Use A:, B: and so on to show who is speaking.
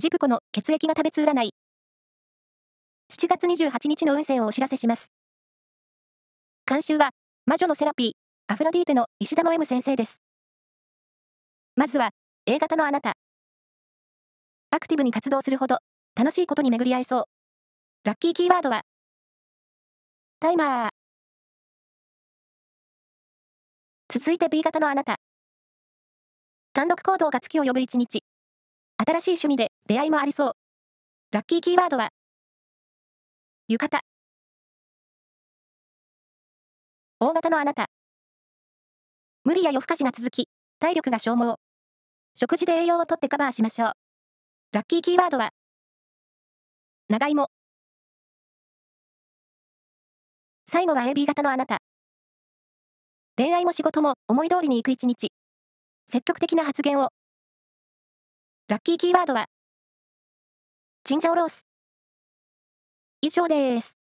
A: ジプコの血液が食べつ占い。7月28日の運勢をお知らせします。監修は、魔女のセラピー、アフロディーテの石田の M 先生です。まずは、A 型のあなた。アクティブに活動するほど、楽しいことに巡り合いそう。ラッキーキーワードは、タイマー。続いて B 型のあなた。単独行動が月を呼ぶ一日。新しい趣味で出会いもありそう。ラッキーキーワードは、浴衣。大型のあなた。無理や夜更かしが続き、体力が消耗。食事で栄養をとってカバーしましょう。ラッキーキーワードは、長芋。最後は AB 型のあなた。恋愛も仕事も思い通りにいく一日。積極的な発言をラッキーキーワードは、チンジャオロース。以上です。